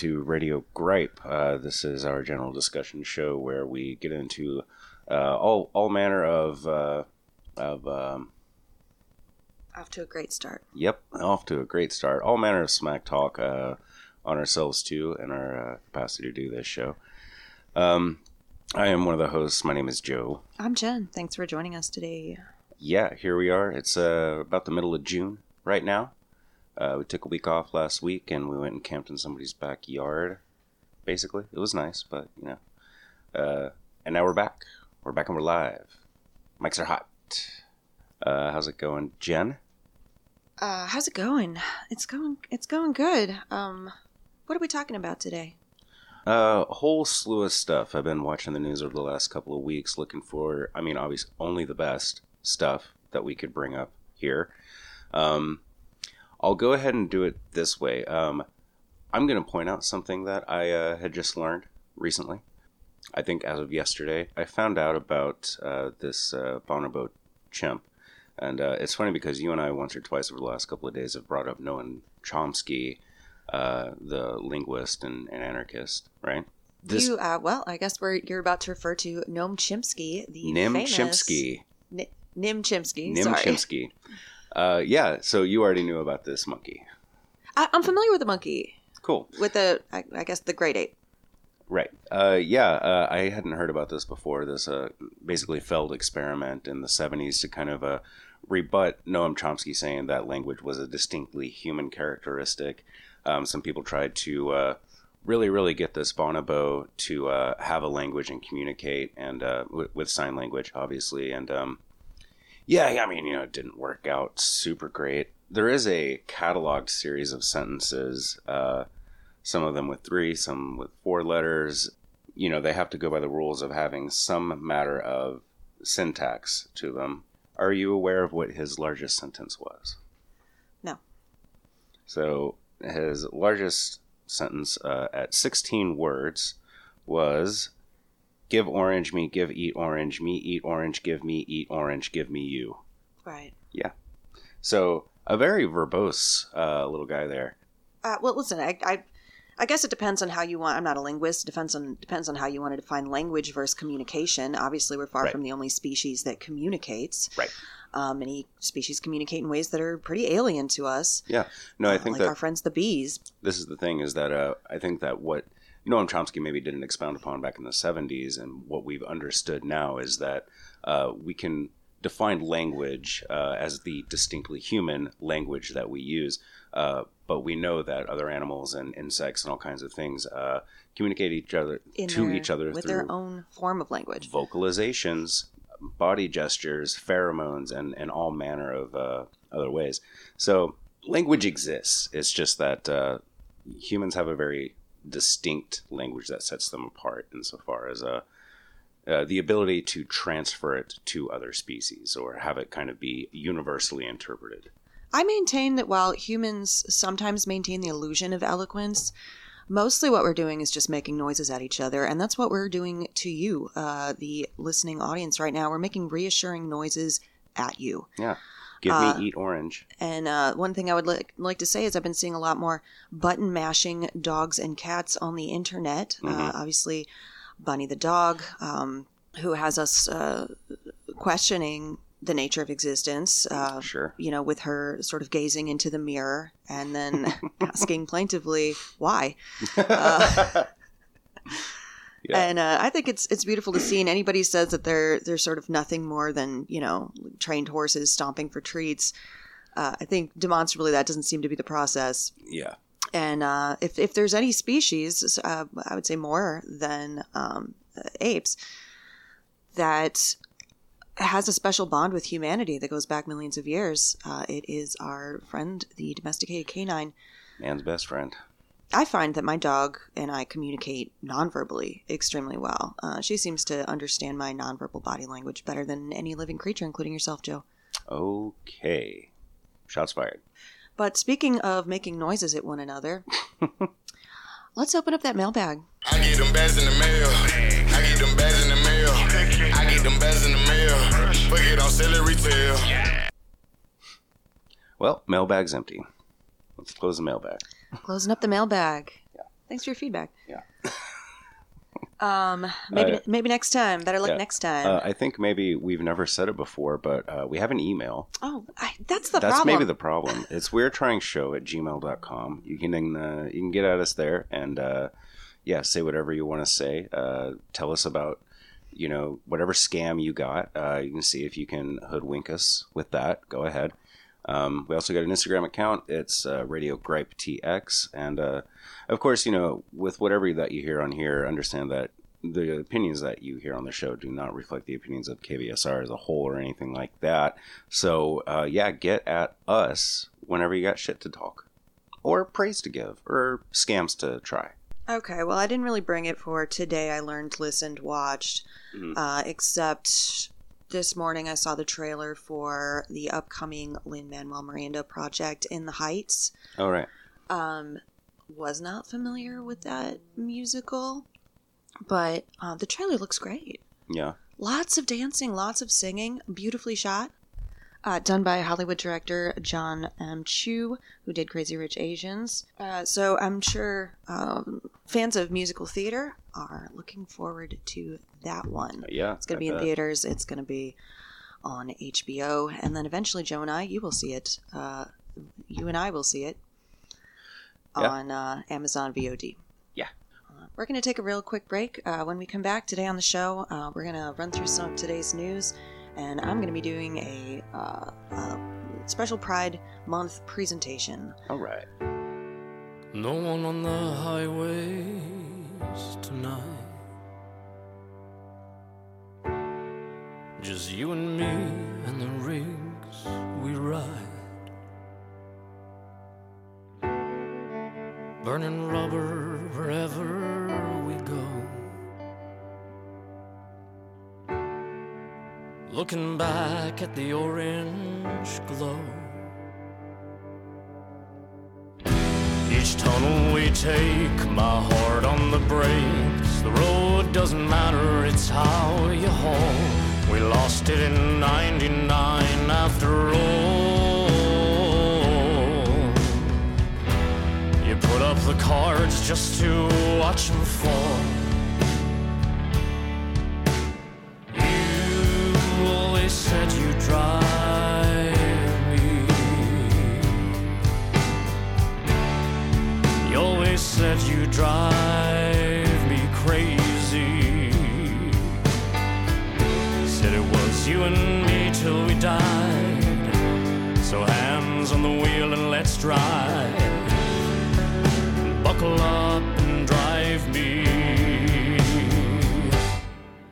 to Radio Gripe. Uh, this is our general discussion show where we get into uh, all all manner of uh, of um, Off to a great start. yep, off to a great start. All manner of smack talk uh, on ourselves too, and our uh, capacity to do this show. Um, I am one of the hosts. My name is Joe. I'm Jen. Thanks for joining us today. Yeah, here we are. It's uh, about the middle of June right now. Uh, we took a week off last week, and we went and camped in somebody's backyard. Basically, it was nice, but you know. Uh, and now we're back. We're back and we're live. Mics are hot. Uh, how's it going, Jen? Uh, how's it going? It's going. It's going good. Um, what are we talking about today? Uh, a whole slew of stuff. I've been watching the news over the last couple of weeks, looking for. I mean, obviously, only the best stuff that we could bring up here. Um, I'll go ahead and do it this way. Um, I'm going to point out something that I uh, had just learned recently. I think as of yesterday, I found out about uh, this uh, bonobo chimp. And uh, it's funny because you and I, once or twice over the last couple of days, have brought up Noam Chomsky, uh, the linguist and, and anarchist, right? you, uh, well, I guess we're you're about to refer to Noam Chomsky, the Nim famous Chimpsky. Ni- Nim Chomsky. Nim sorry. Chimpsky. Uh, yeah, so you already knew about this monkey. I, I'm familiar with the monkey, Cool. with the I, I guess the great ape. Right. Uh, yeah, uh, I hadn't heard about this before. This uh, basically failed experiment in the 70s to kind of uh, rebut Noam Chomsky saying that language was a distinctly human characteristic. Um, some people tried to uh, really, really get this bonobo to uh, have a language and communicate, and uh, with, with sign language, obviously. And um, yeah, I mean, you know, it didn't work out super great. There is a cataloged series of sentences. Uh, some of them with three, some with four letters. You know, they have to go by the rules of having some matter of syntax to them. Are you aware of what his largest sentence was? No. So his largest sentence uh, at 16 words was give orange me give eat orange me eat orange give me eat orange give me you Right. Yeah. So a very verbose uh, little guy there Uh, well, listen, I, I, I guess it depends on how you want. I'm not a linguist. Depends on depends on how you want to define language versus communication. Obviously, we're far Right. from the only species that communicates. Right. Uh, many species communicate in ways that are pretty alien to us. Yeah. No i uh, think like that our friends the bees. this is the thing is that uh, I think that what Noam Chomsky maybe didn't expound upon back in the 70s and what we've understood now is that uh, we can define language uh, as the distinctly human language that we use, uh, but we know that other animals and insects and all kinds of things uh, communicate each other In to their- each other with through their own form of language. vocalizations, body gestures, pheromones, and, and all manner of uh, other ways. So language exists. It's just that uh, humans have a very distinct language that sets them apart insofar as uh, uh, the ability to transfer it to other species or have it kind of be universally interpreted. I maintain that while humans sometimes maintain the illusion of eloquence, mostly what we're doing is just making noises at each other, and that's what we're doing to you, uh, the listening audience, right now. We're making reassuring noises at you. Give Uh, me eat orange. And uh, one thing I would like like to say is I've been seeing a lot more button mashing dogs and cats on the internet. Uh, Mhm. obviously, Bunny the dog, um, who has us uh, questioning the nature of existence. Uh, Sure. you know, with her sort of gazing into the mirror and then asking plaintively why. Uh, Yeah. And uh, I think it's it's beautiful to see. And anybody says that they're they're sort of nothing more than you know trained horses stomping for treats. Uh, I think demonstrably that doesn't seem to be the process. yeah. And uh, if if there's any species, uh, I would say more than um, apes, that has a special bond with humanity that goes back millions of years. Uh, it is our friend, the domesticated canine. Man's best friend. I find that my dog and I communicate nonverbally extremely well. Uh, she seems to understand my nonverbal body language better than any living creature, including yourself, Joe. Okay. Shots fired. But speaking of making noises at one another, let's open up that mailbag. I get them bags in the mail. I get them bags in the mail. I get them bags in the mail. Put it on celery tail. Well, mailbag's empty. Let's close the mailbag. Closing up the mailbag. Yeah. Thanks for your feedback. Yeah. Um, maybe Uh, maybe next time. Better luck yeah. next time. Uh, I think maybe we've never said it before, but uh, we have an email. oh, I, that's the That's problem. maybe the problem. It's we're trying show at gmail.com. You can uh, you can get at us there and uh, yeah, say whatever you want to say. Uh, tell us about you know whatever scam you got. Uh, you can see if you can hoodwink us with that. Go ahead. Um, we also got an Instagram account. It's uh, Radio Gripe TX, and uh, of course, you know, with whatever that you hear on here, understand that the opinions that you hear on the show do not reflect the opinions of KBSR as a whole or anything like that. So, uh, yeah, get at us whenever you got shit to talk, or praise to give, or scams to try. Okay, well, I didn't really bring it for today. I learned, listened, watched, Mhm. uh, except this morning I saw the trailer for the upcoming Lin Manuel Miranda project in the Heights. All right. Um, was not familiar with that musical, but uh, the trailer looks great. Yeah. Lots of dancing, lots of singing, beautifully shot. Uh, done by Hollywood director John M. Chu, who did Crazy Rich Asians. Uh, so I'm sure um, fans of musical theater are looking forward to that one. Yeah. It's going to I be in theaters. It's going to be on HBO, and then eventually, Joe and I, you will see it. Uh, you and I will see it Yeah. on uh, Amazon VOD. Yeah. Uh, We're going to take a real quick break. Uh, when we come back today on the show, uh, we're going to run through some of today's news, and I'm going to be doing a, uh, a special Pride Month presentation. All right. No one on the highways tonight. Just you and me and the rigs we ride. Burning rubber wherever we go. Looking back at the orange glow. Each tunnel we take, my heart on the brakes. The road doesn't matter, it's how you hold. We lost it in 99 after all. You put up the cards just to watch them fall. You always said you drive me. You always said you drive Said it was you and me till we died. So hands on the wheel and let's drive. Buckle up and drive me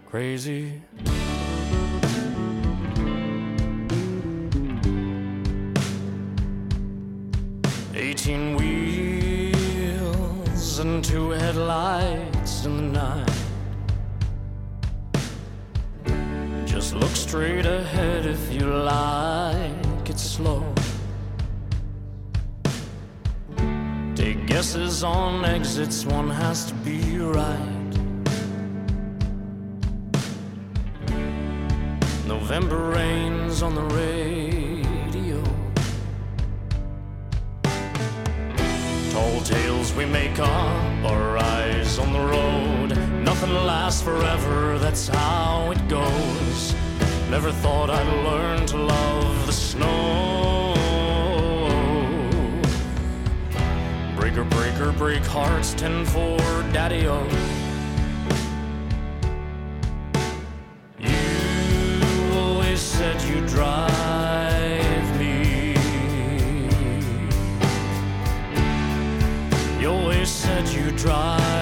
crazy. Eighteen wheels and two headlights in the night. Just look straight ahead if you like it slow. Take guesses on exits, one has to be right. November rains on the radio. Tall tales we make up, our eyes on the road. Nothing lasts forever, that's how it goes. Never thought I'd learn to love the snow. Breaker, breaker, break hearts, 10 for Daddy O. You always said you drive me. You always said you drive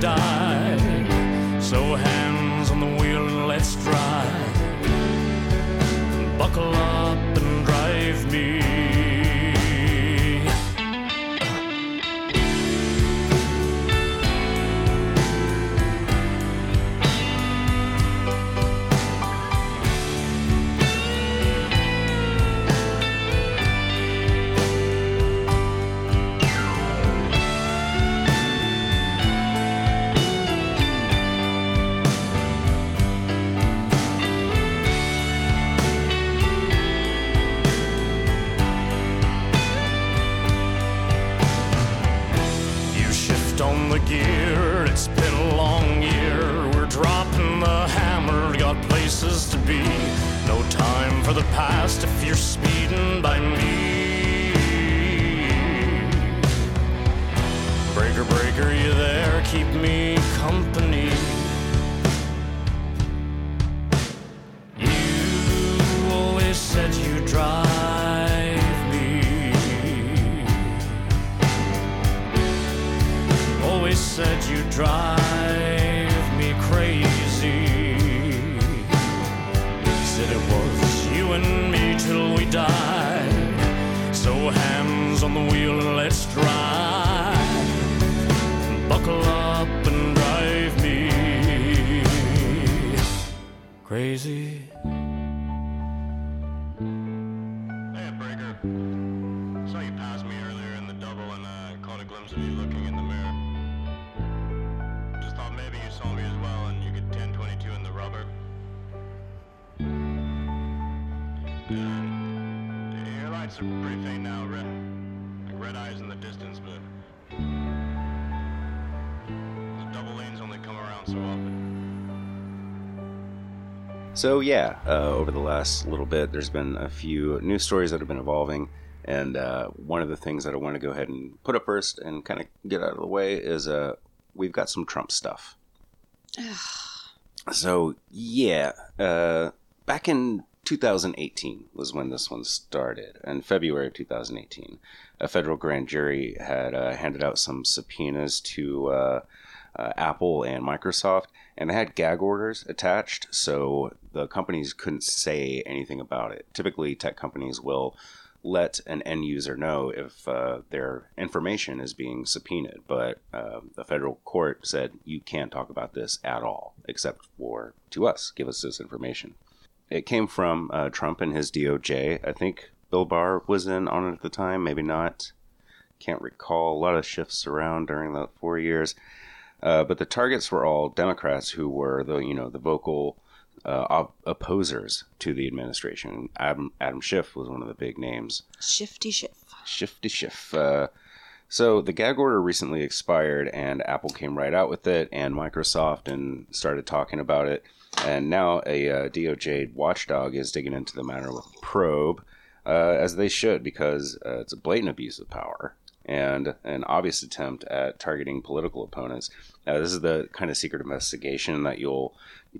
died. So hands on the wheel and let's drive. Buckle up past if you're speeding by me. Breaker, breaker, you there? Keep me company. So yeah, uh, over the last little bit, there's been a few news stories that have been evolving, and uh, one of the things that I want to go ahead and put up first and kind of get out of the way is uh, we've got some Trump stuff. so yeah, uh, back in 2018 was when this one started. In February of 2018, a federal grand jury had uh, handed out some subpoenas to uh, uh, Apple and Microsoft, and they had gag orders attached, so the companies couldn't say anything about it. Typically, tech companies will let an end user know if uh, their information is being subpoenaed, but uh, the federal court said you can't talk about this at all, except for to us, give us this information. It came from uh, Trump and his DOJ. I think Bill Barr was in on it at the time, maybe not. Can't recall. A lot of shifts around during the four years. Uh, but the targets were all Democrats who were the you know the vocal uh, op- opposers to the administration. Adam Adam Schiff was one of the big names. Shifty shift. Shifty Schiff. Uh, so the gag order recently expired, and Apple came right out with it, and Microsoft, and started talking about it. And now a uh, DOJ watchdog is digging into the matter with a probe, uh, as they should, because uh, it's a blatant abuse of power and an obvious attempt at targeting political opponents. Uh, this is the kind of secret investigation that you'll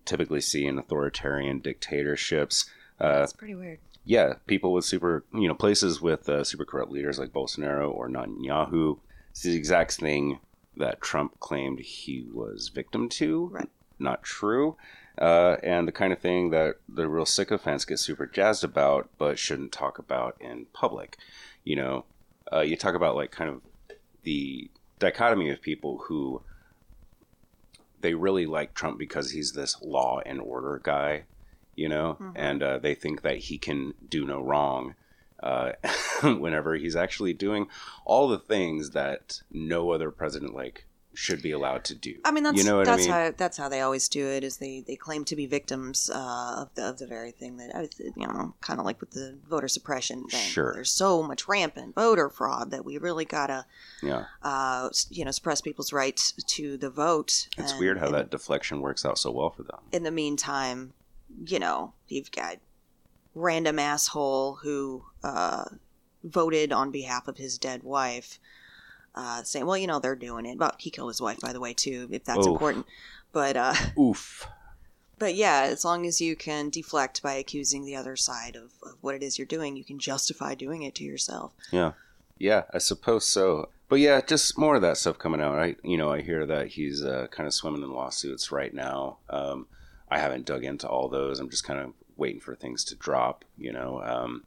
typically see in authoritarian dictatorships. Uh, That's pretty weird. yeah, people with super, you know, places with uh, super corrupt leaders like Bolsonaro or Netanyahu. It's the exact thing that Trump claimed he was victim to. Right. Not true. Uh, and the kind of thing that the real sycophants get super jazzed about, but shouldn't talk about in public. You know, uh, you talk about like kind of the dichotomy of people who they really like Trump because he's this law and order guy, you know, and uh, they think that he can do no wrong uh, whenever he's actually doing all the things that no other president like should be allowed to do. I mean, that's you know that's I mean? how that's how they always do it. Is they, they claim to be victims uh, of the of the very thing that I you know, kind of like with the voter suppression thing. Sure. There's so much rampant voter fraud that we really gotta, yeah, uh, you know, suppress people's rights to the vote. it's And weird how that deflection works out so well for them. In the meantime, you know, you've got random asshole who uh, voted on behalf of his dead wife. Uh, saying, well, you know, they're doing it. But he killed his wife, by the way, too, if that's Oh. important. But uh, Oof. But yeah, as long as you can deflect by accusing the other side of, of what it is you're doing, you can justify doing it to yourself. Yeah, yeah, I suppose so. But yeah, just more of that stuff coming out. I, you know, I hear that he's uh, kind of swimming in lawsuits right now. Um, I haven't dug into all those. I'm just kind of waiting for things to drop. You know, um,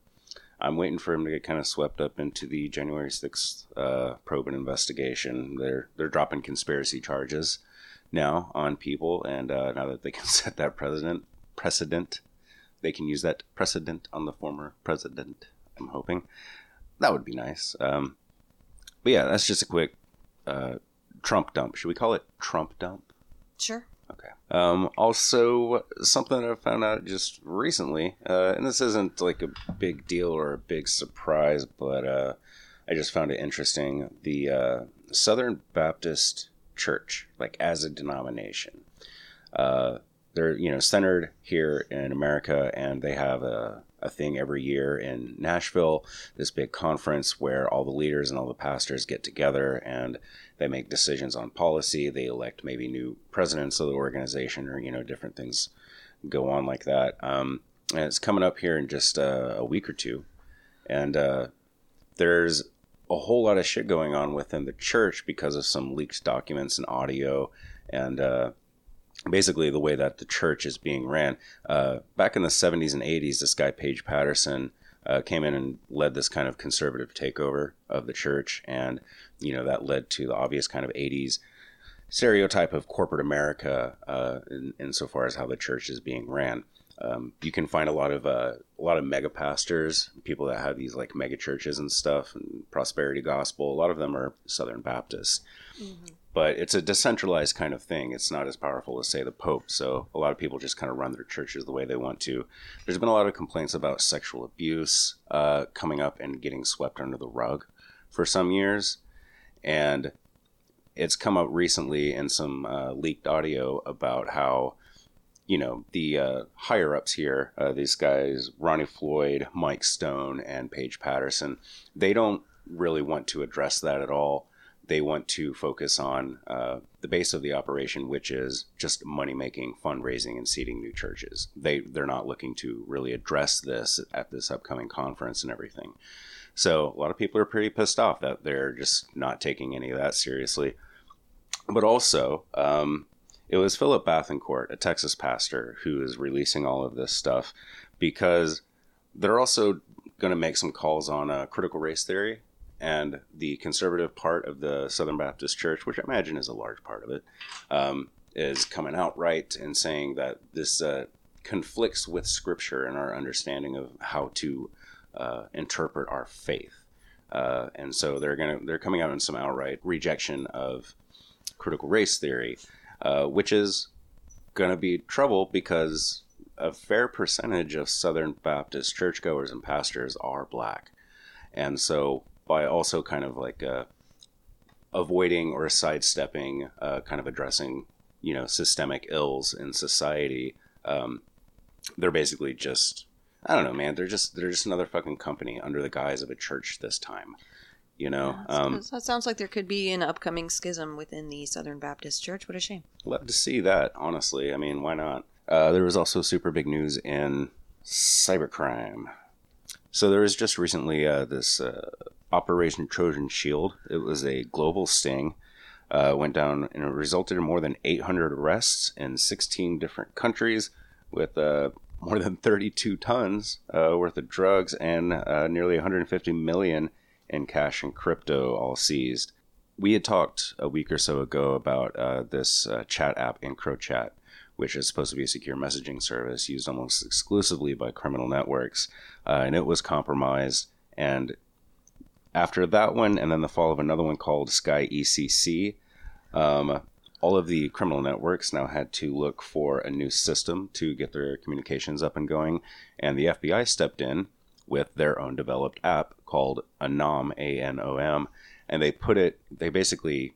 I'm waiting for him to get kind of swept up into the January 6th uh, probe and investigation. They're they're dropping conspiracy charges now on people, and uh, now that they can set that president precedent, they can use that precedent on the former president. I'm hoping that would be nice. Um, but yeah, that's just a quick uh, Trump dump. Should we call it Trump dump? Sure. Okay. Um, also, something I found out just recently, uh, and this isn't like a big deal or a big surprise, but uh, I just found it interesting. The uh, Southern Baptist church, like as a denomination. They're you know centered here in America, and they have a a thing every year in Nashville, this big conference where all the leaders and all the pastors get together and they make decisions on policy. They elect maybe new presidents of the organization, or you know different things go on like that. Um, and it's coming up here in just a week or two, and uh, there's a whole lot of shit going on within the church because of some leaked documents and audio and uh, basically the way that the church is being ran. Uh, back in the 70s and 80s, this guy, Paige Patterson, uh, came in and led this kind of conservative takeover of the church. And, you know, that led to the obvious kind of 80s stereotype of corporate America uh, in, insofar as how the church is being ran. Um, you can find a lot of uh, a lot of mega pastors, people that have these like mega churches and stuff, and prosperity gospel. A lot of them are Southern Baptists, but it's a decentralized kind of thing. It's not as powerful as say the Pope. So a lot of people just kind of run their churches the way they want to. There's been a lot of complaints about sexual abuse uh, coming up and getting swept under the rug for some years, and it's come up recently in some uh, leaked audio about how you know the uh, higher ups here, uh, these guys, Ronnie Floyd, Mike Stone, and Paige Patterson, they don't really want to address that at all. They want to focus on uh, the base of the operation, which is just money making, fundraising, and seeding new churches. They they're not looking to really address this at this upcoming conference and everything. So a lot of people are pretty pissed off that they're just not taking any of that seriously. But also, um, it was Philip Bethancourt, a Texas pastor, who is releasing all of this stuff because they're also going to make some calls on uh, critical race theory and the conservative part of the Southern Baptist Church, which I imagine is a large part of it, um, is coming out right and saying that this uh, conflicts with Scripture and our understanding of how to uh, interpret our faith. Uh, and so they're gonna they're coming out in some outright rejection of critical race theory, uh, which is going to be trouble because a fair percentage of Southern Baptist churchgoers and pastors are black. And so, by also kind of like uh, avoiding or sidestepping, uh, kind of addressing, you know, systemic ills in society, um, they're basically just, I don't know, man. They're just they're just another fucking company under the guise of a church this time. You know, um, so it sounds like there could be an upcoming schism within the Southern Baptist Church. What a shame. love to see that. Honestly, I mean, why not? Uh, there was also super big news in cybercrime. So there was just recently uh, this uh, Operation Trojan Shield. It was a global sting. Uh, went down and it resulted in more than 800 arrests in 16 different countries, with uh, more than 32 tons uh, worth of drugs and uh, nearly 150 million in cash and crypto all seized. We had talked a week or so ago about this chat app, EncroChat, which is supposed to be a secure messaging service used almost exclusively by criminal networks, uh, and it was compromised. And after that one, and then the fall of another one called Sky ECC, um, all of the criminal networks now had to look for a new system to get their communications up and going, and the FBI stepped in with their own developed app called Anom, A N O M, and they put it, they basically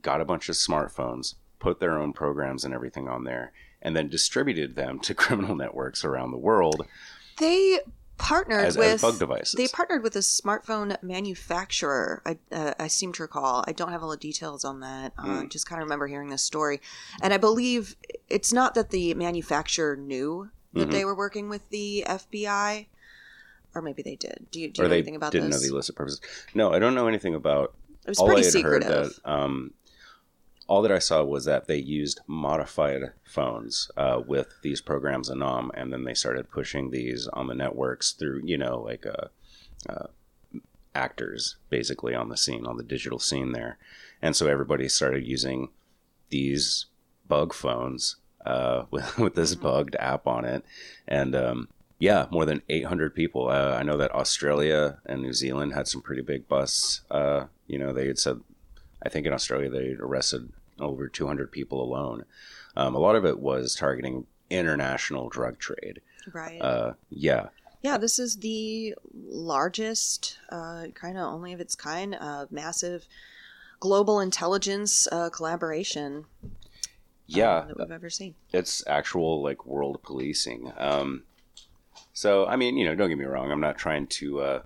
got a bunch of smartphones, put their own programs and everything on there, and then distributed them to criminal networks around the world They partnered as, with as bug devices. They partnered with a smartphone manufacturer. I, uh, I seem to recall. I don't have all the details on that. Uh, Hmm. Just kind of remember hearing this story, and I believe it's not that the manufacturer knew that Mhm. they were working with the FBI, or maybe they did. Do you, do you know they anything about didn't this? know the illicit purposes. No, I don't know anything about it was all pretty I had secretive. heard that um, all that I saw was that they used modified phones uh, with these programs anom, and then they started pushing these on the networks through you know like uh, uh, actors basically on the scene on the digital scene there, and so everybody started using these bug phones uh, with with this Mhm. bugged app on it, and um, yeah, more than 800 people. Uh, I know that Australia and New Zealand had some pretty big busts. Uh, you know, they had said, I think in Australia they arrested over 200 people alone. Um, a lot of it was targeting international drug trade. right. Uh, yeah, Yeah, this is the largest, uh, kind of only of its kind, uh, massive global intelligence uh, collaboration Yeah, uh, that we've ever seen. it's actual like world policing. Um, so I mean, you know, don't get me wrong. I'm not trying to. Uh,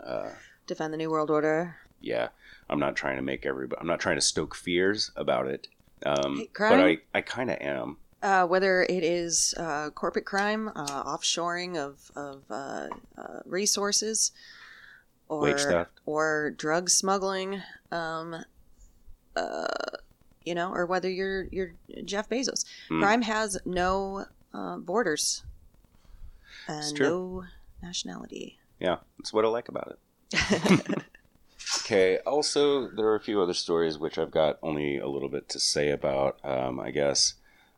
uh, Defend the New World Order. yeah, I'm not trying to make everybody. I'm not trying to stoke fears about it. Um, Hey, but? I, I kind of am. Uh, whether it is uh, corporate crime, uh, offshoring of, of uh, uh, resources, or or drug smuggling, um, uh, you know, or whether you're you're Jeff Bezos, Hmm. crime has no uh, borders and no nationality. Yeah, that's what I like about it. okay. Also, there are a few other stories which I've got only a little bit to say about. Um, I guess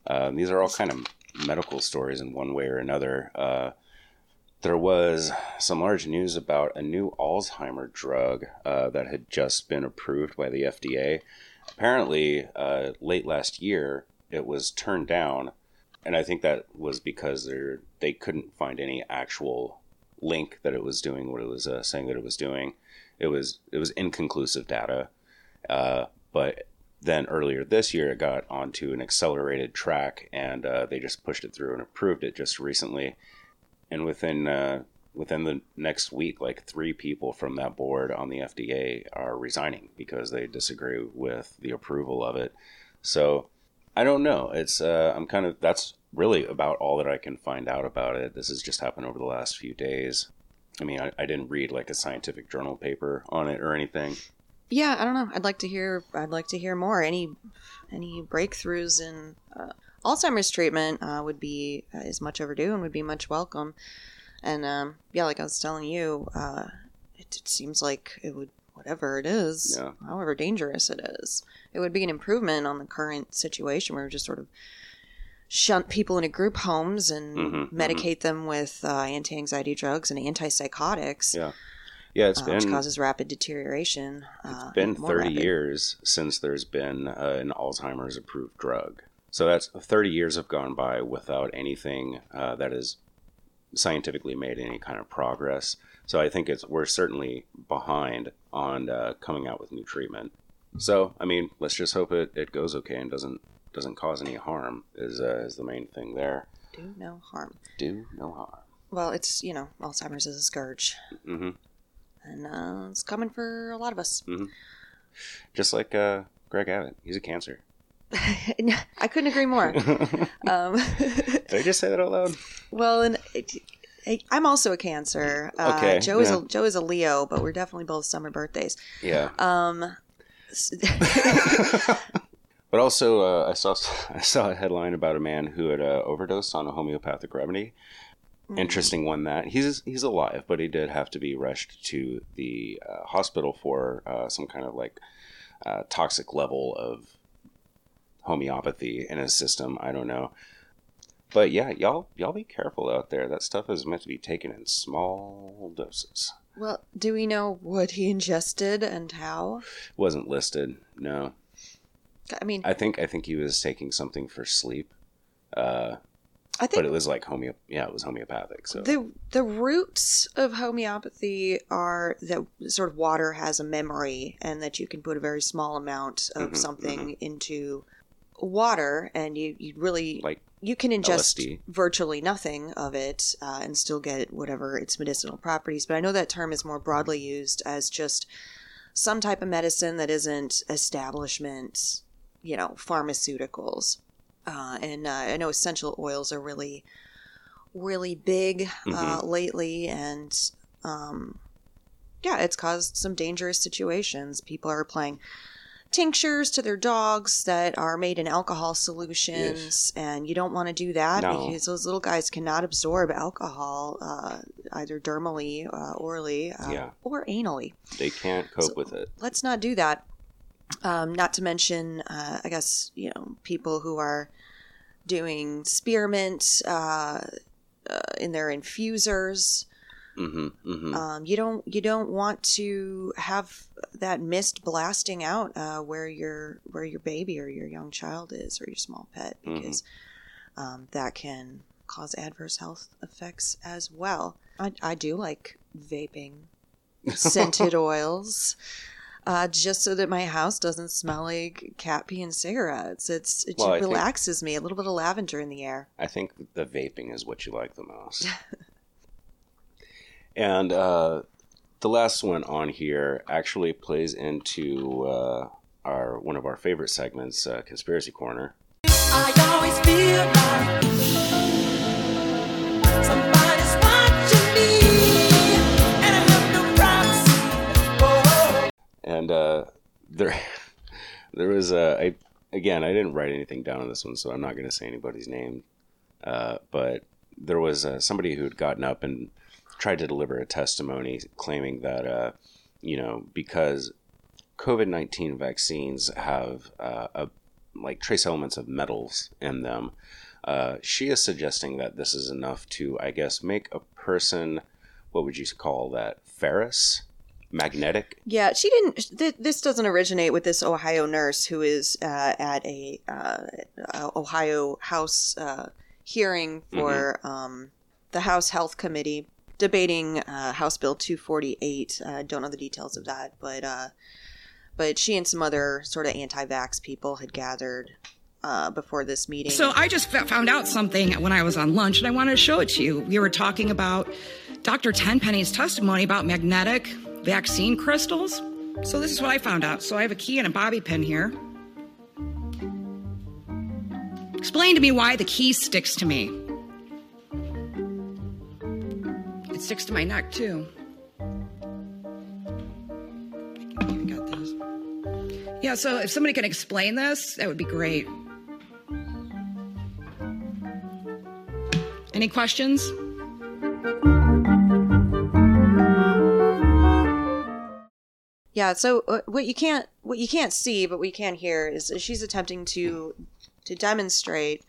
um, these are all kind of medical stories in one way or another. Uh, there was some large news about a new Alzheimer drug uh, that had just been approved by the FDA. Apparently, uh, late last year, it was turned down, and I think that was because they couldn't find any actual link that it was doing what it was uh, saying that it was doing. It was it was inconclusive data, uh, but then earlier this year it got onto an accelerated track, and uh, they just pushed it through and approved it just recently. And within uh, within the next week, like three people from that board on the FDA are resigning because they disagree with the approval of it. So I don't know. It's uh, I'm kind of that's really about all that I can find out about it. This has just happened over the last few days. I mean, I, I didn't read like a scientific journal paper on it or anything. Yeah, I don't know. I'd like to hear. I'd like to hear more. Any any breakthroughs in uh, Alzheimer's treatment uh, would be uh, is much overdue and would be much welcome. And um, yeah, like I was telling you, uh, it, it seems like it would whatever it is, Yeah. however dangerous it is, it would be an improvement on the current situation where we're just sort of shunt people into group homes and Mhm, medicate them with uh, anti-anxiety drugs and antipsychotics. Yeah. Yeah, it's uh, been which causes rapid deterioration. It's uh, been 30 rapid. years since there's been uh, an Alzheimer's approved drug. So that's 30 years have gone by without anything uh, that has scientifically made any kind of progress. So I think it's we're certainly behind on uh, coming out with new treatment. So I mean, let's just hope it, it goes okay and doesn't doesn't cause any harm. Is uh, is the main thing there? Do no harm. Do no harm. Well, it's you know Alzheimer's is a scourge, hmm and uh, it's coming for a lot of us. Just like uh, Greg Abbott, he's a cancer. I couldn't agree more. Did um, I just say that out loud? well, and it, I'm also a Cancer. Uh, Okay, Joe is yeah. a Joe is a Leo, but we're definitely both summer birthdays. Yeah. Um, But also, uh, I saw I saw a headline about a man who had uh, overdosed on a homeopathic remedy. Interesting one that he's he's alive, but he did have to be rushed to the uh, hospital for uh, some kind of like uh, toxic level of homeopathy in his system. I don't know, but yeah, y'all y'all be careful out there. That stuff is meant to be taken in small doses. well, do we know what he ingested and how? wasn't listed. No, I mean, I think I think he was taking something for sleep. Uh, I think but it was like homeo yeah it was homeopathic so the the roots of homeopathy are that sort of water has a memory and that you can put a very small amount of Mhm, something into water and you, you really like you can ingest LSD. virtually nothing of it uh, and still get whatever its medicinal properties but i know that term is more broadly used as just some type of medicine that isn't establishment you know pharmaceuticals. Uh, and uh, i know essential oils are really really big uh, lately. And um, yeah it's caused some dangerous situations. People are applying tinctures to their dogs that are made in alcohol solutions. And you don't want to do that No. because those little guys cannot absorb alcohol uh, either dermally uh, orally uh, Yeah. or anally. They can't cope So- with it. let's not do that. Um, not to mention, uh, I guess you know people who are doing spearmint uh, uh, in their infusers. mm-hmm, mm-hmm. Um, you don't you don't want to have that mist blasting out uh, where your where your baby or your young child is or your small pet Mhm. because um, that can cause adverse health effects as well. I, I do like vaping scented oils. Uh, just so that my house doesn't smell like cat pee and cigarettes. It's it Well, I think- relaxes me. A little bit of lavender in the air. I think the vaping is what you like the most. and uh, the last one on here actually plays into uh, our one of our favorite segments, uh, Conspiracy Corner. And uh, there, there was a. I, again, I didn't write anything down on this one, so I'm not going to say anybody's name. Uh, but there was uh, somebody who had gotten up and tried to deliver a testimony claiming that, uh, you know, because COVID 19 vaccines have uh, a, like trace elements of metals in them, uh, she is suggesting that this is enough to, I guess, make a person, what would you call that, ferrous? Magnetic? Yeah, she didn't. Th- this doesn't originate with this Ohio nurse who is uh, at a uh, uh, Ohio House uh, hearing for um, the House Health Committee debating uh, House Bill 248. Uh, don't know the details of that, but uh, but she and some other sort of anti-vax people had gathered uh, before this meeting. So I just f- found out something when I was on lunch, and I wanted to show it to you. We were talking about Dr. Tenpenny's testimony about magnetic vaccine crystals. So this is what I found out. So I have a key and a bobby pin here. Explain to me why the key sticks to me. It sticks to my neck too. Yeah, so if somebody can explain this, that would be great. Any questions? Yeah. So uh, what you can't what you can't see, but we can hear is she's attempting to to demonstrate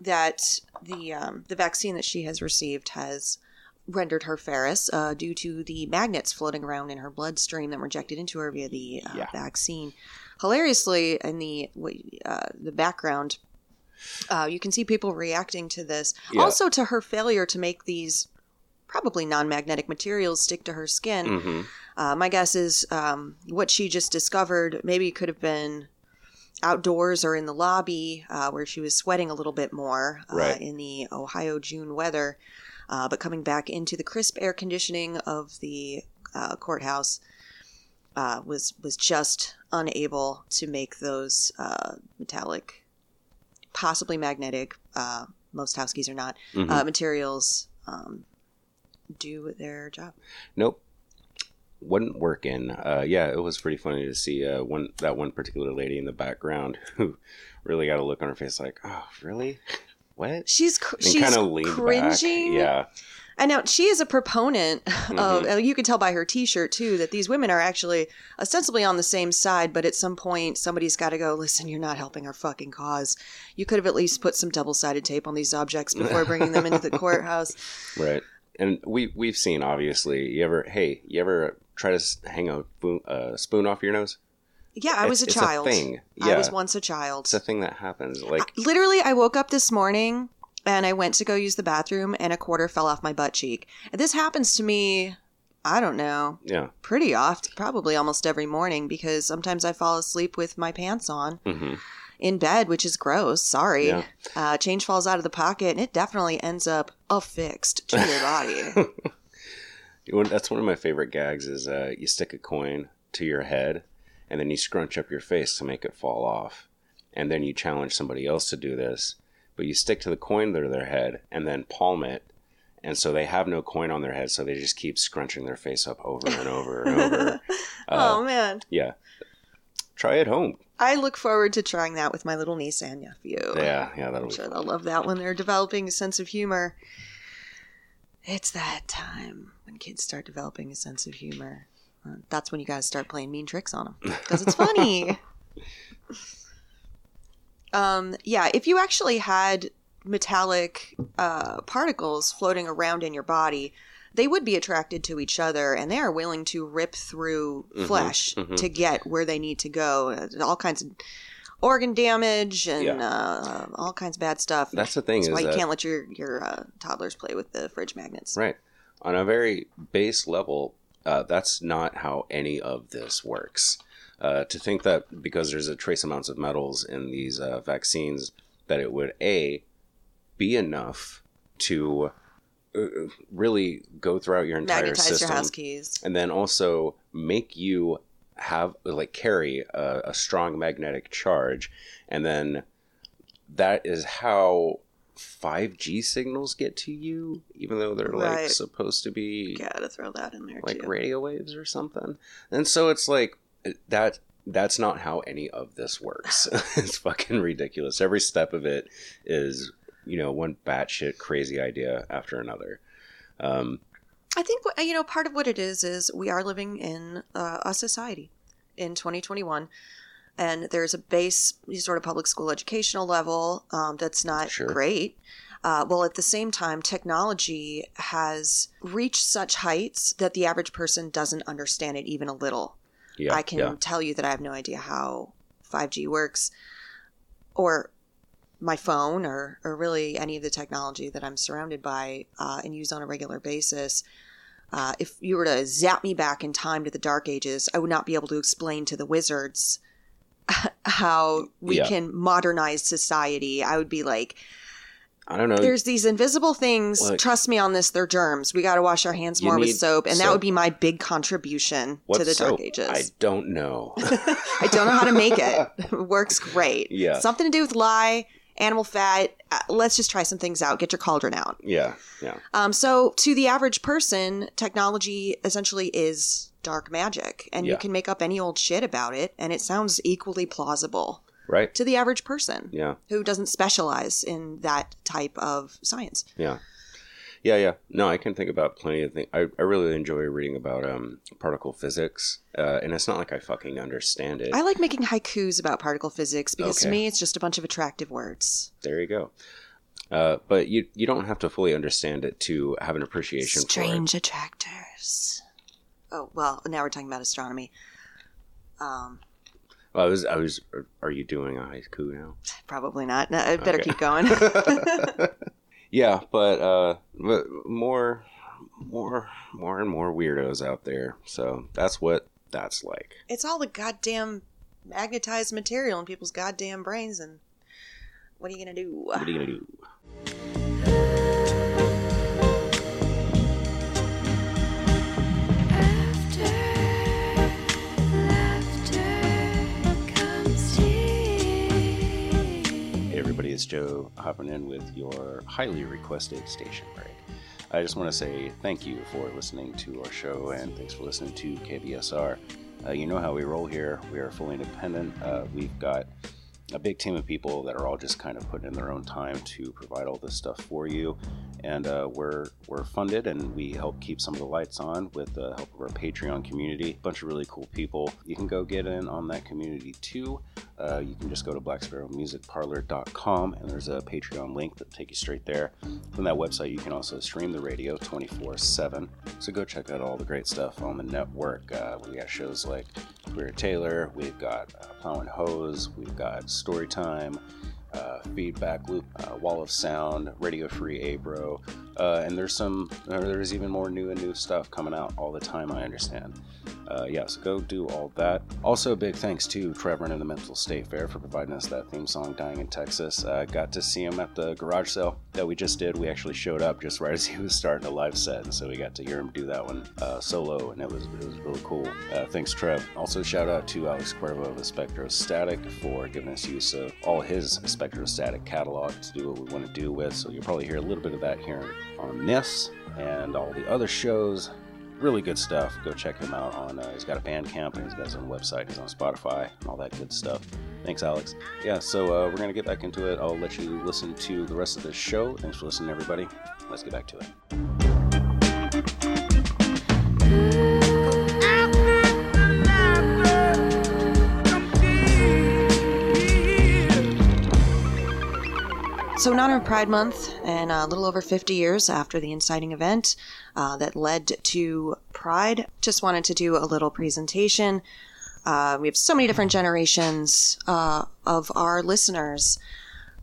that the um, the vaccine that she has received has rendered her ferrous uh, due to the magnets floating around in her bloodstream that were injected into her via the uh, Yeah. vaccine. Hilariously, in the uh, the background, uh, you can see people reacting to this. Yeah. Also, to her failure to make these probably non-magnetic materials stick to her skin. Mm-hmm. Uh, my guess is um, what she just discovered maybe could have been outdoors or in the lobby uh, where she was sweating a little bit more uh, Right. in the Ohio June weather. Uh, but coming back into the crisp air conditioning of the uh, courthouse uh, was was just unable to make those uh, metallic, possibly magnetic. Uh, most house keys are not Mm-hmm. uh, materials um, do their job. Nope. Wouldn't work in. Uh, yeah, it was pretty funny to see uh, one that one particular lady in the background who really got a look on her face like, "Oh, really? What?" She's cr- she's kind of cringing. back. Yeah, I know she is a proponent Mm-hmm. of. You can tell by her T-shirt too that these women are actually ostensibly on the same side, but at some point somebody's got to go. Listen, you're not helping our fucking cause. You could have at least put some double-sided tape on these objects before bringing them into the courthouse. right. And we we've seen obviously. You ever? Hey, you ever try to hang a spoon, uh, spoon off your nose? Yeah, I was a It's- it's a child. thing. I was once a child. It's a thing that happens. Like, Literally, I woke up this morning and I went to go use the bathroom, and a quarter fell off my butt cheek. And this happens to me. I don't know. yeah. pretty often, probably almost every morning, because sometimes I fall asleep with my pants on hmm in bed, which is gross. Sorry. Yeah. Uh, change falls out of the pocket and it definitely ends up affixed to your body. That's one of my favorite gags. Is uh, you stick a coin to your head, and then you scrunch up your face to make it fall off, and then you challenge somebody else to do this, but you stick to the coin to their head and then palm it, and so they have no coin on their head, so they just keep scrunching their face up over and over and over. Uh, oh, man. Yeah, try it home. I look forward to trying that with my little niece and nephew. Yeah, yeah, that'll I'm be sure fun. they'll love that when they're developing a sense of humor. It's that time when kids start developing a sense of humor. Uh, that's when you guys start playing mean tricks on them because it's funny. um, yeah, if you actually had metallic uh, particles floating around in your body, they would be attracted to each other and they are willing to rip through Mm-hmm, flesh to get where they need to go. Uh, All kinds of organ damage and Yeah. uh, all kinds of bad stuff. That's the thing That's is why you that- can't let your your uh, toddlers play with the fridge magnets. Right. On a very base level, Uh, that's not how any of this works. Uh, to think that because there's a trace amounts of metals in these uh, vaccines, that it would a be enough to uh, really go throughout your entire Magnetize system, your house keys. and then also make you have like carry a, a strong magnetic charge, and then that is how 5G signals get to you, even though they're like supposed to be Gotta throw that in there like too. radio waves or something. And so it's like that that's not how any of this works. it's fucking ridiculous. Every step of it is, you know, one batshit crazy idea after another. Um, I think you know part of what it is is we are living in uh, a society in 2021, and there's a base sort of public school educational level um, that's not Sure. great. Uh, well, at the same time, technology has reached such heights that the average person doesn't understand it even a little. yeah, I can yeah, tell you that I have no idea how 5G works or my phone or, or really any of the technology that I'm surrounded by uh, and use on a regular basis. Uh, if you were to zap me back in time to the dark ages, I would not be able to explain to the wizards how we Yeah. can modernize society. I would be like, I don't know. there's these invisible things. Look. Trust me on this, they're germs. We got to wash our hands more with soap. And that would be my big contribution What to the soap? dark ages. I don't know. I don't know how to make it. It works great. Yeah. Something to do with lye, animal fat. Uh, let's just try some things out. Get your cauldron out. yeah, yeah, Um, so, to the average person, technology essentially is dark magic, and Yeah. you can make up any old shit about it, and it sounds equally plausible right. to the average person Yeah, who doesn't specialize in that type of science. yeah, yeah, yeah. No, I can think about plenty of things. I, I really enjoy reading about um, particle physics, uh, and it's not like I fucking understand it. I like making haikus about particle physics because to me, it's just a bunch of attractive words. there you go. Uh, but you you don't have to fully understand it to have an appreciation for it. Strange attractors. Oh well, now we're talking about astronomy. Um, Well, I was I was. are- Are you doing a haiku now? probably not. No, I better Okay. keep going. Yeah, but uh, but more, more, more and more weirdos out there. So that's what that's like. it's all the goddamn magnetized material in people's goddamn brains, and what are you gonna do? What are you gonna do? It's Joe hopping in with your highly requested station break. I just want to say thank you for listening to our show and thanks for listening to KBSR. Uh, you know how we roll here. We are fully independent. Uh, we've got a big team of people that are all just kind of putting in their own time to provide all this stuff for you. And uh, we're we're funded and we help keep some of the lights on with the help of our Patreon community. A bunch of really cool people. You can go get in on that community too. Uh, you can just go to blacksparrowmusicparlor.com and there's a Patreon link that take you straight there. From that website, you can also stream the radio 24 7. So go check out all the great stuff on the network. Uh, we got shows like Queer Taylor, we've got uh, Plow and Hose, we've got Storytime. Uh, feedback loop, uh, wall of sound, radio free Abro, uh, and there's some, there's even more new and new stuff coming out all the time. I understand. Uh, yeah, so go do all that. Also, big thanks to Trevor and the Mental State Fair for providing us that theme song, "Dying in Texas." Uh, got to see him at the garage sale that we just did. We actually showed up just right as he was starting a live set, and so we got to hear him do that one uh, solo, and it was it was really cool. Thanks, Trev. Also, shout out to Alex Cuervo of the Spectrostatic for giving us use of all his Espectrostatic catalog to do what we want to do with. So you'll probably hear a little bit of that here on this and all the other shows really good stuff. Go check him out on. Uh, he's got a Bandcamp and he's got his own website. He's on Spotify and all that good stuff. Thanks, Alex. Yeah, so uh, we're gonna get back into it. I'll let you listen to the rest of the show. Thanks for listening, everybody. Let's get back to it. So, in honor of Pride Month, and a little over 50 years after the inciting event uh, that led to Pride, just wanted to do a little presentation. Uh, we have so many different generations uh, of our listeners.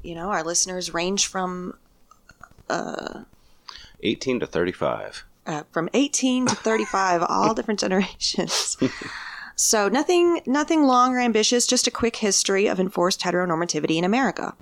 You know, our listeners range from 18 to 35. uh, from 18 to 35, all different generations. So nothing, nothing long or ambitious. Just a quick history of enforced heteronormativity in America.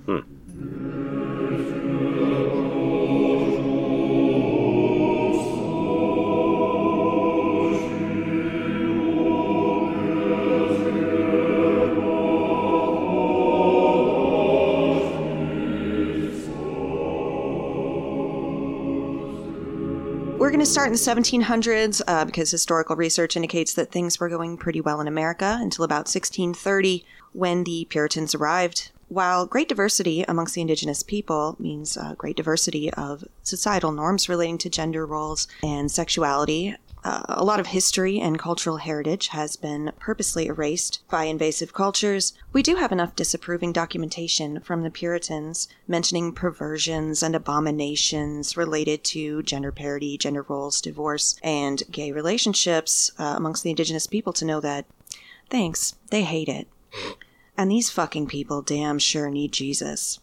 We're going to start in the 1700s uh, because historical research indicates that things were going pretty well in America until about 1630 when the Puritans arrived. While great diversity amongst the indigenous people means uh, great diversity of societal norms relating to gender roles and sexuality, uh, a lot of history and cultural heritage has been purposely erased by invasive cultures. We do have enough disapproving documentation from the Puritans mentioning perversions and abominations related to gender parity, gender roles, divorce, and gay relationships uh, amongst the indigenous people to know that, thanks, they hate it. And these fucking people damn sure need Jesus.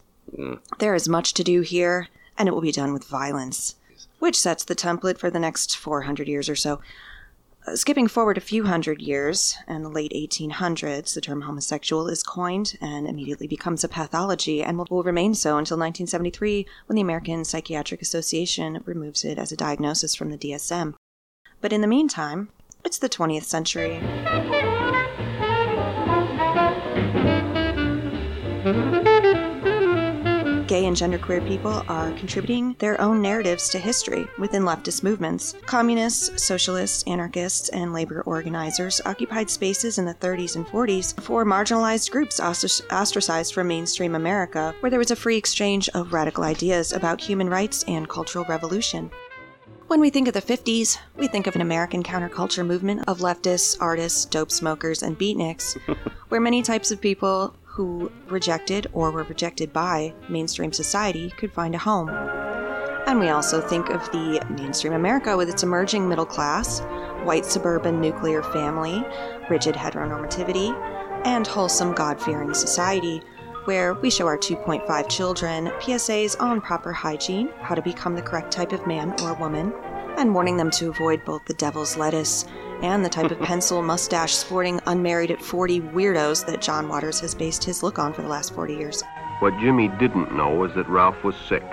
There is much to do here, and it will be done with violence, which sets the template for the next 400 years or so. Uh, skipping forward a few hundred years, in the late 1800s, the term homosexual is coined and immediately becomes a pathology and will, will remain so until 1973 when the American Psychiatric Association removes it as a diagnosis from the DSM. But in the meantime, it's the 20th century. Gay and genderqueer people are contributing their own narratives to history within leftist movements. Communists, socialists, anarchists, and labor organizers occupied spaces in the 30s and 40s for marginalized groups ostr- ostracized from mainstream America, where there was a free exchange of radical ideas about human rights and cultural revolution. When we think of the 50s, we think of an American counterculture movement of leftists, artists, dope smokers, and beatniks, where many types of people who rejected or were rejected by mainstream society could find a home. And we also think of the mainstream America with its emerging middle class, white suburban nuclear family, rigid heteronormativity, and wholesome God fearing society, where we show our 2.5 children PSAs on proper hygiene, how to become the correct type of man or woman, and warning them to avoid both the devil's lettuce and the type of pencil mustache sporting unmarried at 40 weirdos that John Waters has based his look on for the last 40 years. What Jimmy didn't know was that Ralph was sick.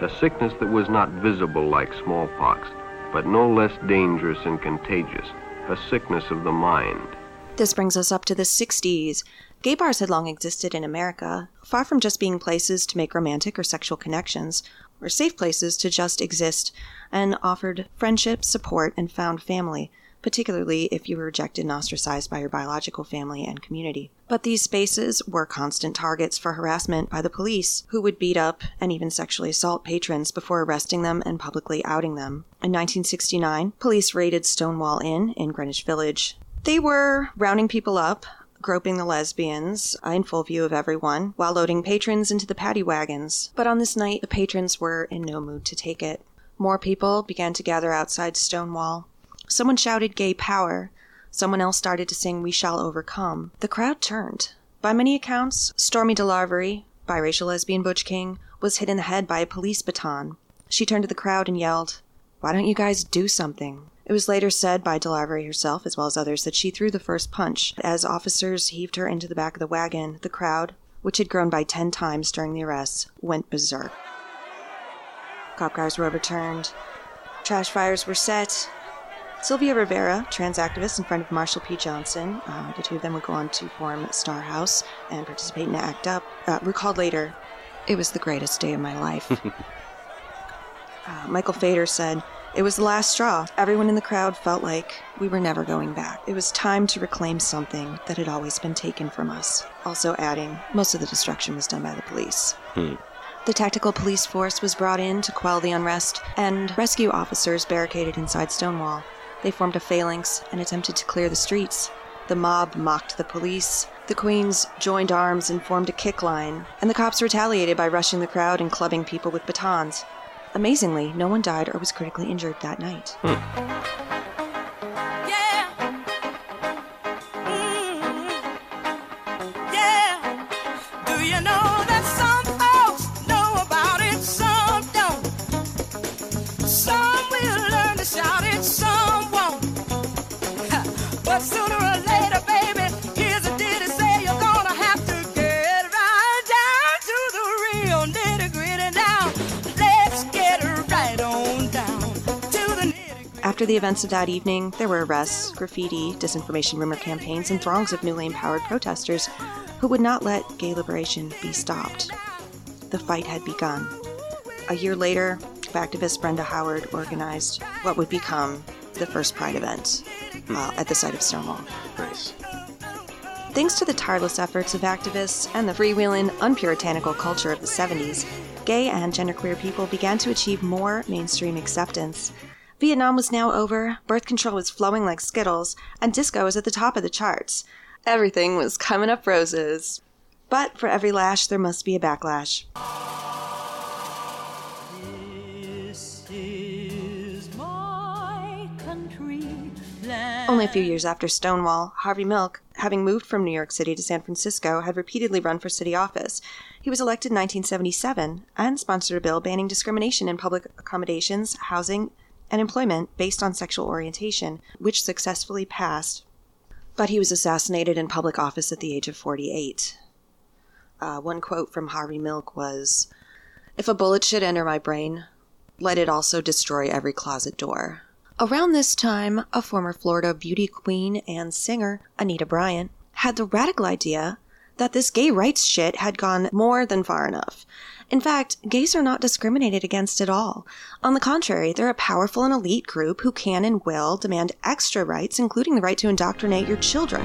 A sickness that was not visible like smallpox, but no less dangerous and contagious. A sickness of the mind. This brings us up to the 60s. Gay bars had long existed in America, far from just being places to make romantic or sexual connections, were safe places to just exist, and offered friendship, support, and found family, particularly if you were rejected and ostracized by your biological family and community. But these spaces were constant targets for harassment by the police, who would beat up and even sexually assault patrons before arresting them and publicly outing them. In 1969, police raided Stonewall Inn in Greenwich Village. They were rounding people up, groping the lesbians in full view of everyone, while loading patrons into the paddy wagons. But on this night, the patrons were in no mood to take it. More people began to gather outside Stonewall. Someone shouted gay power. Someone else started to sing We Shall Overcome. The crowd turned. By many accounts, Stormy DeLarverie, biracial lesbian Butch King, was hit in the head by a police baton. She turned to the crowd and yelled, Why don't you guys do something? It was later said by DeLarverie herself, as well as others, that she threw the first punch. As officers heaved her into the back of the wagon, the crowd, which had grown by ten times during the arrests, went berserk. Cop cars were overturned. Trash fires were set. Sylvia Rivera, trans activist and friend of Marsha P. Johnson, uh, the two of them would go on to form Star House and participate in ACT UP, uh, recalled later, It was the greatest day of my life. uh, Michael Fader said, It was the last straw. Everyone in the crowd felt like we were never going back. It was time to reclaim something that had always been taken from us. Also adding, most of the destruction was done by the police. The tactical police force was brought in to quell the unrest, and rescue officers barricaded inside Stonewall. They formed a phalanx and attempted to clear the streets. The mob mocked the police. The Queens joined arms and formed a kick line, and the cops retaliated by rushing the crowd and clubbing people with batons. Amazingly, no one died or was critically injured that night. Hmm. Yeah. After the events of that evening, there were arrests, graffiti, disinformation rumor campaigns, and throngs of newly empowered protesters who would not let gay liberation be stopped. The fight had begun. A year later, activist Brenda Howard organized what would become the first Pride event uh, at the site of Stonewall. Nice. Thanks to the tireless efforts of activists and the freewheeling, unpuritanical culture of the 70s, gay and genderqueer people began to achieve more mainstream acceptance. Vietnam was now over, birth control was flowing like Skittles, and disco was at the top of the charts. Everything was coming up roses. But for every lash, there must be a backlash. This is my country land. Only a few years after Stonewall, Harvey Milk, having moved from New York City to San Francisco, had repeatedly run for city office. He was elected in 1977 and sponsored a bill banning discrimination in public accommodations, housing, and employment based on sexual orientation, which successfully passed. But he was assassinated in public office at the age of 48. Uh, one quote from Harvey Milk was If a bullet should enter my brain, let it also destroy every closet door. Around this time, a former Florida beauty queen and singer, Anita Bryant, had the radical idea that this gay rights shit had gone more than far enough. In fact, gays are not discriminated against at all. On the contrary, they're a powerful and elite group who can and will demand extra rights, including the right to indoctrinate your children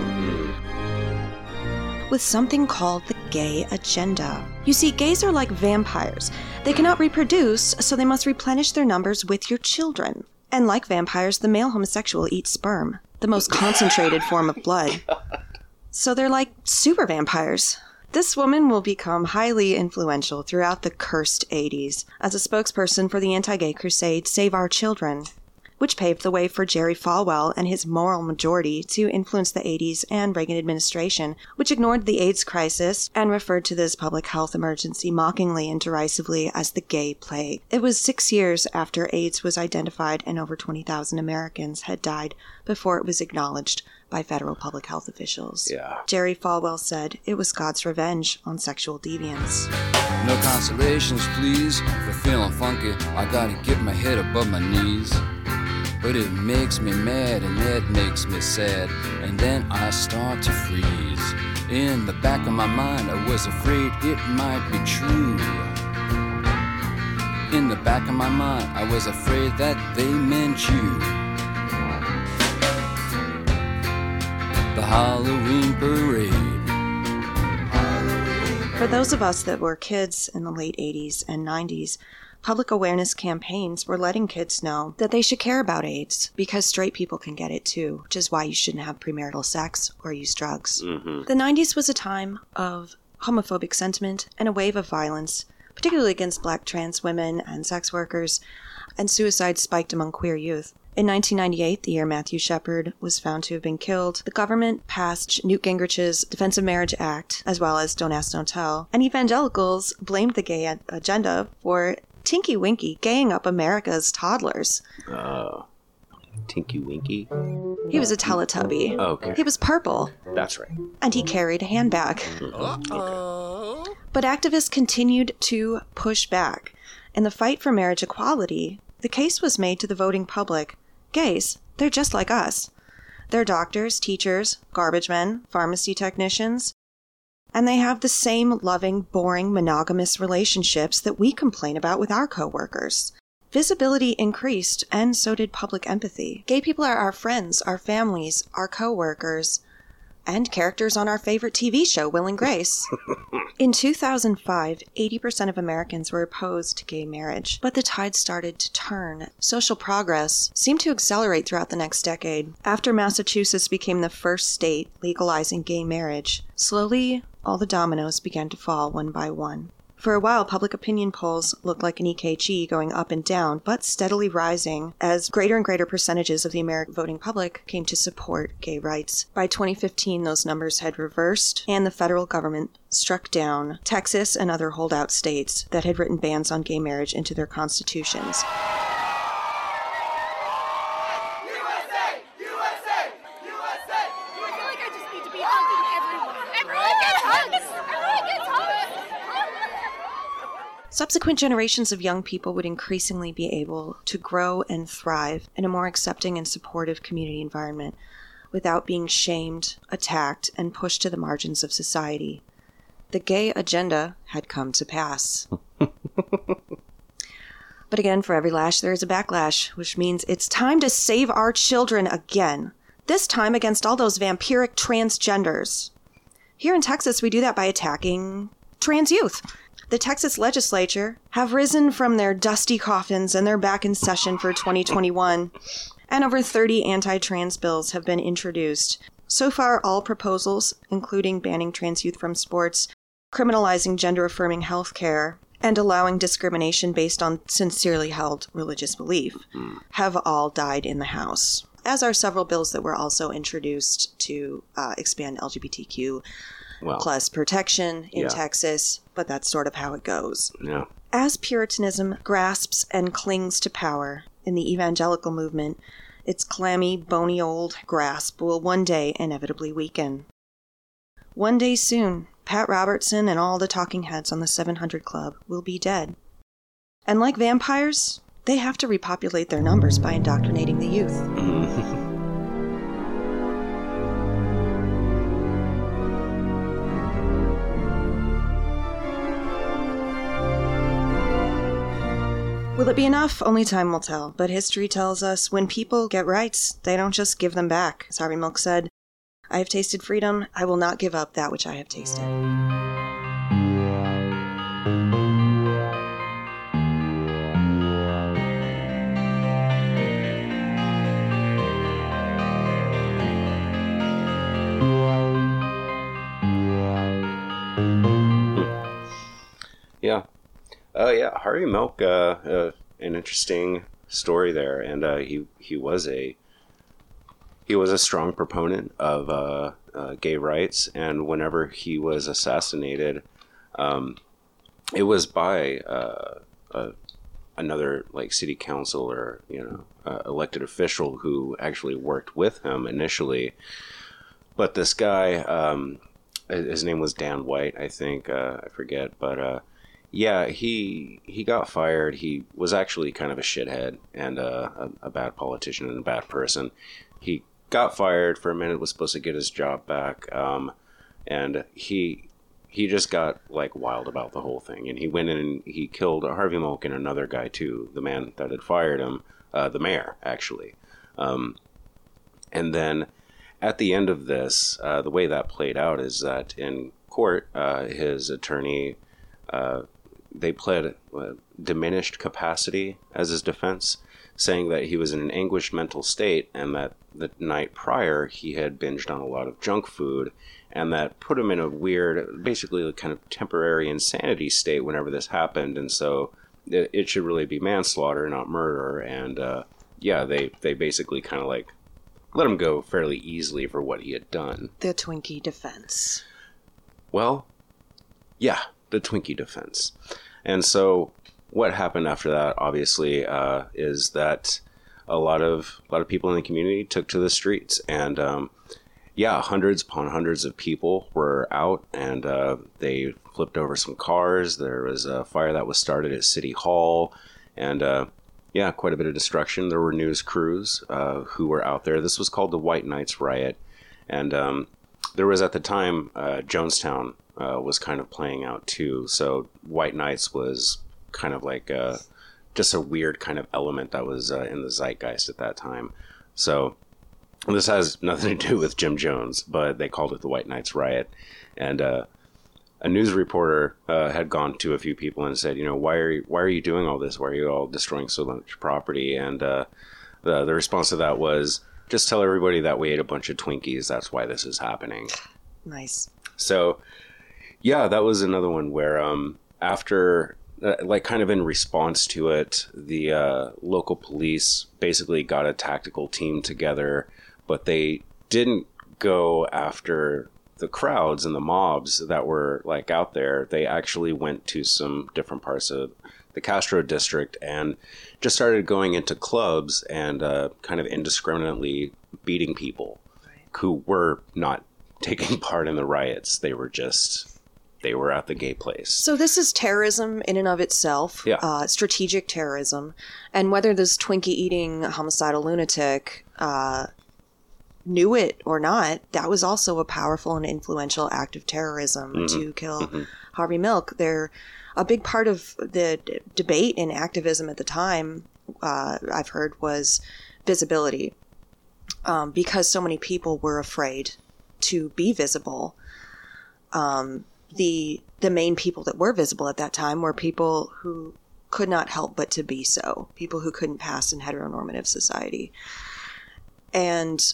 with something called the gay agenda. You see, gays are like vampires. They cannot reproduce, so they must replenish their numbers with your children. And like vampires, the male homosexual eats sperm, the most concentrated form of blood. So they're like super vampires. This woman will become highly influential throughout the cursed 80s as a spokesperson for the anti gay crusade Save Our Children, which paved the way for Jerry Falwell and his moral majority to influence the 80s and Reagan administration, which ignored the AIDS crisis and referred to this public health emergency mockingly and derisively as the gay plague. It was six years after AIDS was identified and over 20,000 Americans had died before it was acknowledged by federal public health officials. Yeah. Jerry Falwell said it was God's revenge on sexual deviance. No consolations, please. For feeling funky, I gotta get my head above my knees. But it makes me mad and it makes me sad. And then I start to freeze. In the back of my mind, I was afraid it might be true. In the back of my mind, I was afraid that they meant you. The Halloween parade. For those of us that were kids in the late 80s and 90s, public awareness campaigns were letting kids know that they should care about AIDS because straight people can get it too, which is why you shouldn't have premarital sex or use drugs. Mm-hmm. The 90s was a time of homophobic sentiment and a wave of violence, particularly against black trans women and sex workers, and suicide spiked among queer youth. In 1998, the year Matthew Shepard was found to have been killed, the government passed Newt Gingrich's Defense of Marriage Act, as well as Don't Ask, Don't Tell, and evangelicals blamed the gay a- agenda for Tinky Winky gaying up America's toddlers. Uh, Tinky Winky. He was a Teletubby. Okay. He was purple, That's right. and he carried a handbag. But activists continued to push back. In the fight for marriage equality, the case was made to the voting public gays, they're just like us. They're doctors, teachers, garbage men, pharmacy technicians, and they have the same loving, boring, monogamous relationships that we complain about with our coworkers. Visibility increased, and so did public empathy. Gay people are our friends, our families, our coworkers, and characters on our favorite TV show, Will and Grace. In 2005, 80% of Americans were opposed to gay marriage, but the tide started to turn. Social progress seemed to accelerate throughout the next decade. After Massachusetts became the first state legalizing gay marriage, slowly all the dominoes began to fall one by one. For a while, public opinion polls looked like an EKG going up and down, but steadily rising as greater and greater percentages of the American voting public came to support gay rights. By 2015, those numbers had reversed, and the federal government struck down Texas and other holdout states that had written bans on gay marriage into their constitutions. I feel like I just need to be hugging everyone. Everyone gets hugs. Everyone gets hugs. Subsequent generations of young people would increasingly be able to grow and thrive in a more accepting and supportive community environment without being shamed, attacked, and pushed to the margins of society. The gay agenda had come to pass. But again, for every lash, there is a backlash, which means it's time to save our children again. This time against all those vampiric transgenders. Here in Texas, we do that by attacking trans youth. The Texas legislature have risen from their dusty coffins and they're back in session for 2021. And over 30 anti trans bills have been introduced. So far, all proposals, including banning trans youth from sports, criminalizing gender affirming health care, and allowing discrimination based on sincerely held religious belief, have all died in the House. As are several bills that were also introduced to uh, expand LGBTQ Well, plus protection in Yeah. Texas, but that's sort of how it goes. yeah. As Puritanism grasps and clings to power in the evangelical movement, its clammy, bony old grasp will one day inevitably weaken. One day soon, Pat Robertson and all the talking heads on the 700 Club will be dead. And like vampires, they have to repopulate their numbers by indoctrinating the youth. Will it be enough? Only time will tell. But history tells us when people get rights, they don't just give them back. As Harvey Milk said, I have tasted freedom. I will not give up that which I have tasted. Oh yeah, Harvey Milk. Uh, uh, an interesting story there, and uh, he he was a he was a strong proponent of uh, uh, gay rights, and whenever he was assassinated, um, it was by uh, another like city council or you know elected official who actually worked with him initially. But this guy, um, his name was Dan White, I think. I forget, but yeah, he he got fired. He was actually kind of a shithead and uh, a, a bad politician and a bad person. He got fired for a minute. Was supposed to get his job back, um, and he he just got like wild about the whole thing. And he went in and he killed Harvey Milk and another guy too, the man that had fired him, uh, the mayor actually. Um, and then at the end of this, uh, the way that played out is that in court, uh, his attorney uh, they pled diminished capacity as his defense, saying that he was in an anguished mental state and that the night prior he had binged on a lot of junk food and that put him in a weird, basically a kind of temporary insanity state whenever this happened. And so it, it should really be manslaughter, not murder. And uh, yeah, they, they basically kind of like let him go fairly easily for what he had done. The Twinkie defense. Well, yeah, the Twinkie defense. And so what happened after that, obviously, uh, is that a lot of a lot of people in the community took to the streets, and um, yeah, hundreds upon hundreds of people were out, and uh, they flipped over some cars. There was a fire that was started at City Hall, and uh, yeah, quite a bit of destruction. There were news crews uh, who were out there. This was called the White Nights Riot, and um, there was at the time uh, Jonestown uh, was kind of playing out too. So White Nights was kind of like uh, just a weird kind of element that was uh, in the zeitgeist at that time. So this has nothing to do with Jim Jones, but they called it the White Nights Riot, and uh, a news reporter uh, had gone to a few people and said, you know, why are you, why are you doing all this? Why are you all destroying so much property? And uh, the the response to that was, just tell everybody that we ate a bunch of Twinkies. That's why this is happening. Nice. So, yeah, that was another one where um, after, uh, like, kind of in response to it, the uh, local police basically got a tactical team together, but they didn't go after the crowds and the mobs that were like out there. They actually went to some different parts of the Castro district and just started going into clubs and uh, kind of indiscriminately beating people who were not taking part in the riots. They were just they were at the gay place. So this is terrorism in and of itself, Yeah. uh, strategic terrorism, and whether this Twinkie-eating homicidal lunatic uh, knew it or not, that was also a powerful and influential act of terrorism Mhm. to kill Mhm. Harvey Milk. They're a big part of the d- debate and activism at the time. Uh, I've heard was visibility, um, because so many people were afraid to be visible. Um, the the main people that were visible at that time were people who could not help but to be so, people who couldn't pass in heteronormative society, and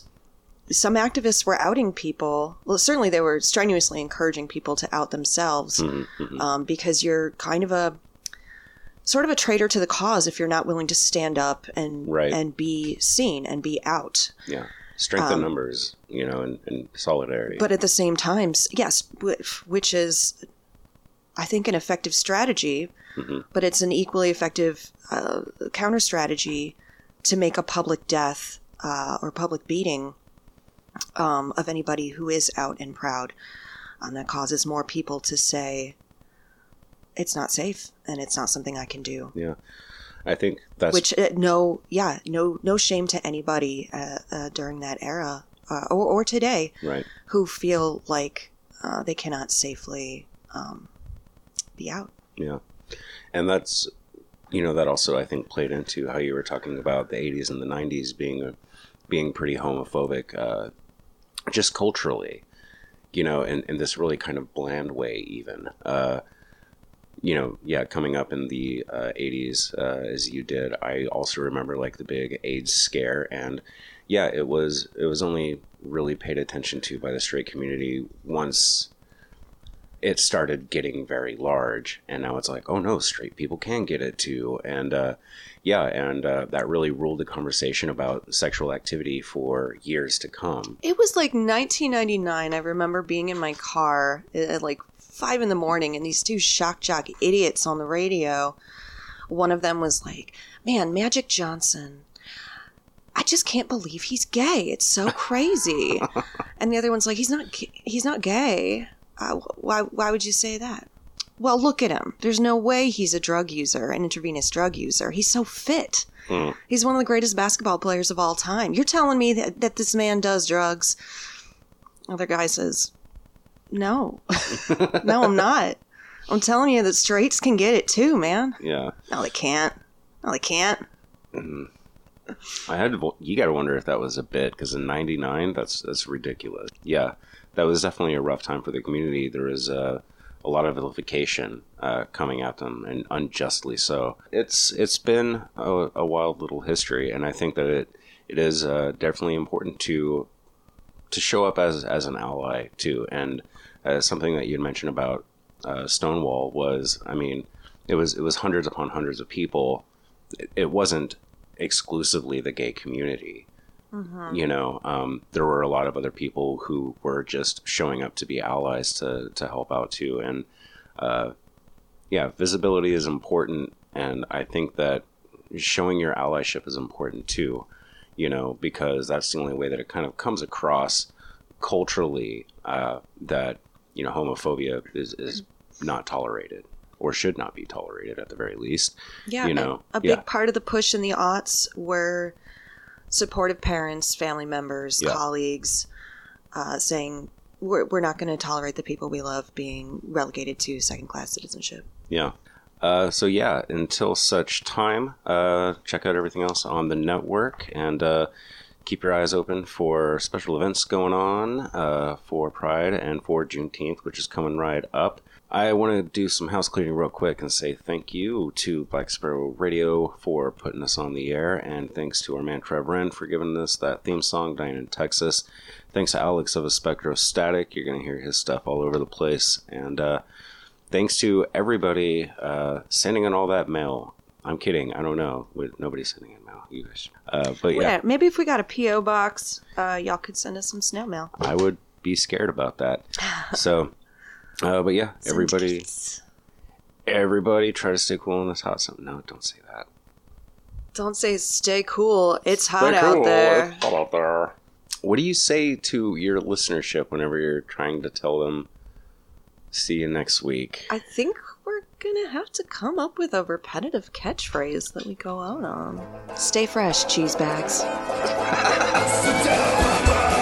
some activists were outing people. Well, certainly they were strenuously encouraging people to out themselves Mhm, mhm. um, because you're kind of a sort of a traitor to the cause if you're not willing to stand up and Right. and be seen and be out. yeah, strength in um, numbers, you know, and, and solidarity. But at the same time, yes, which is, I think, an effective strategy, Mhm. but it's an equally effective uh, counter strategy to make a public death uh, or public beating um, of anybody who is out and proud. Um, that causes more people to say, it's not safe and it's not something I can do. yeah, I think that's Which uh, no, yeah, no, no shame to anybody uh, uh, during that era uh, or, or today right. who feel like uh, they cannot safely um, be out. Yeah. And that's, you know, that also I think played into how you were talking about the 80s and the 90s being being pretty homophobic, uh, just culturally, you know, in, in this really kind of bland way, even. Uh, you know, yeah, coming up in the uh, 80s uh, as you did, I also remember like the big AIDS scare. And yeah, it was, it was only really paid attention to by the straight community once it started getting very large and now it's like oh no straight people can get it too and uh, yeah and uh, that really ruled the conversation about sexual activity for years to come It was like 1999. I remember being in my car at like five in the morning, and these two shock jock idiots on the radio. One of them was like, "Man, Magic Johnson." I just can't believe he's gay. It's so crazy. and the other one's like, he's not. He's not gay. Uh, why? Why would you say that? Well, look at him. There's no way he's a drug user, an intravenous drug user. He's so fit. Mm. He's one of the greatest basketball players of all time. You're telling me that, that this man does drugs? Other guy says, No. no, I'm not. I'm telling you that straights can get it too, man. yeah No, they can't. No, they can't. Mhm. i had to you gotta wonder if that was a bit because in 99 that's that's ridiculous yeah that was definitely a rough time for the community there was uh, a lot of vilification uh, coming at them and unjustly so it's it's been a, a wild little history and i think that it it is uh, definitely important to to show up as as an ally too and uh, something that you mentioned about uh, stonewall was i mean it was it was hundreds upon hundreds of people. It, it wasn't exclusively the gay community. You know um, there were a lot of other people who were just showing up to be allies to to help out too. And uh, yeah visibility is important. And i think that showing your allyship is important too you know because that's the only way that it kind of comes across culturally uh, that you know homophobia is, is not tolerated or should not be tolerated at the very least Yeah, you know a, yeah big part of the push in the aughts were supportive parents, family members, Yeah. colleagues, uh, saying we're, we're not going to tolerate the people we love being relegated to second class citizenship. Yeah. Uh, so yeah, until such time, uh, check out everything else on the network and uh, keep your eyes open for special events going on uh, for Pride and for Juneteenth, which is coming right up. I want to do some house cleaning real quick and say thank you to Black Sparrow Radio for putting us on the air, and thanks to our man Trev Wren for giving us that theme song, Dying in Texas. Thanks to Alex of Espectrostatic. You're going to hear his stuff all over the place. And uh, thanks to everybody uh, sending in all that mail. I'm kidding. I don't know. Nobody's sending in. You guys. Uh, but yeah, Yeah, maybe if we got a PO box, uh, y'all could send us some snail mail. I would be scared about that. So, uh, but yeah, everybody, everybody, try to stay cool in this hot summer. No, don't say that. Don't say stay cool. It's hot out there. It's hot out there. What do you say to your listenership whenever you're trying to tell them See you next week. I think gonna have to come up with a repetitive catchphrase that we go out on. Stay fresh, cheese bags.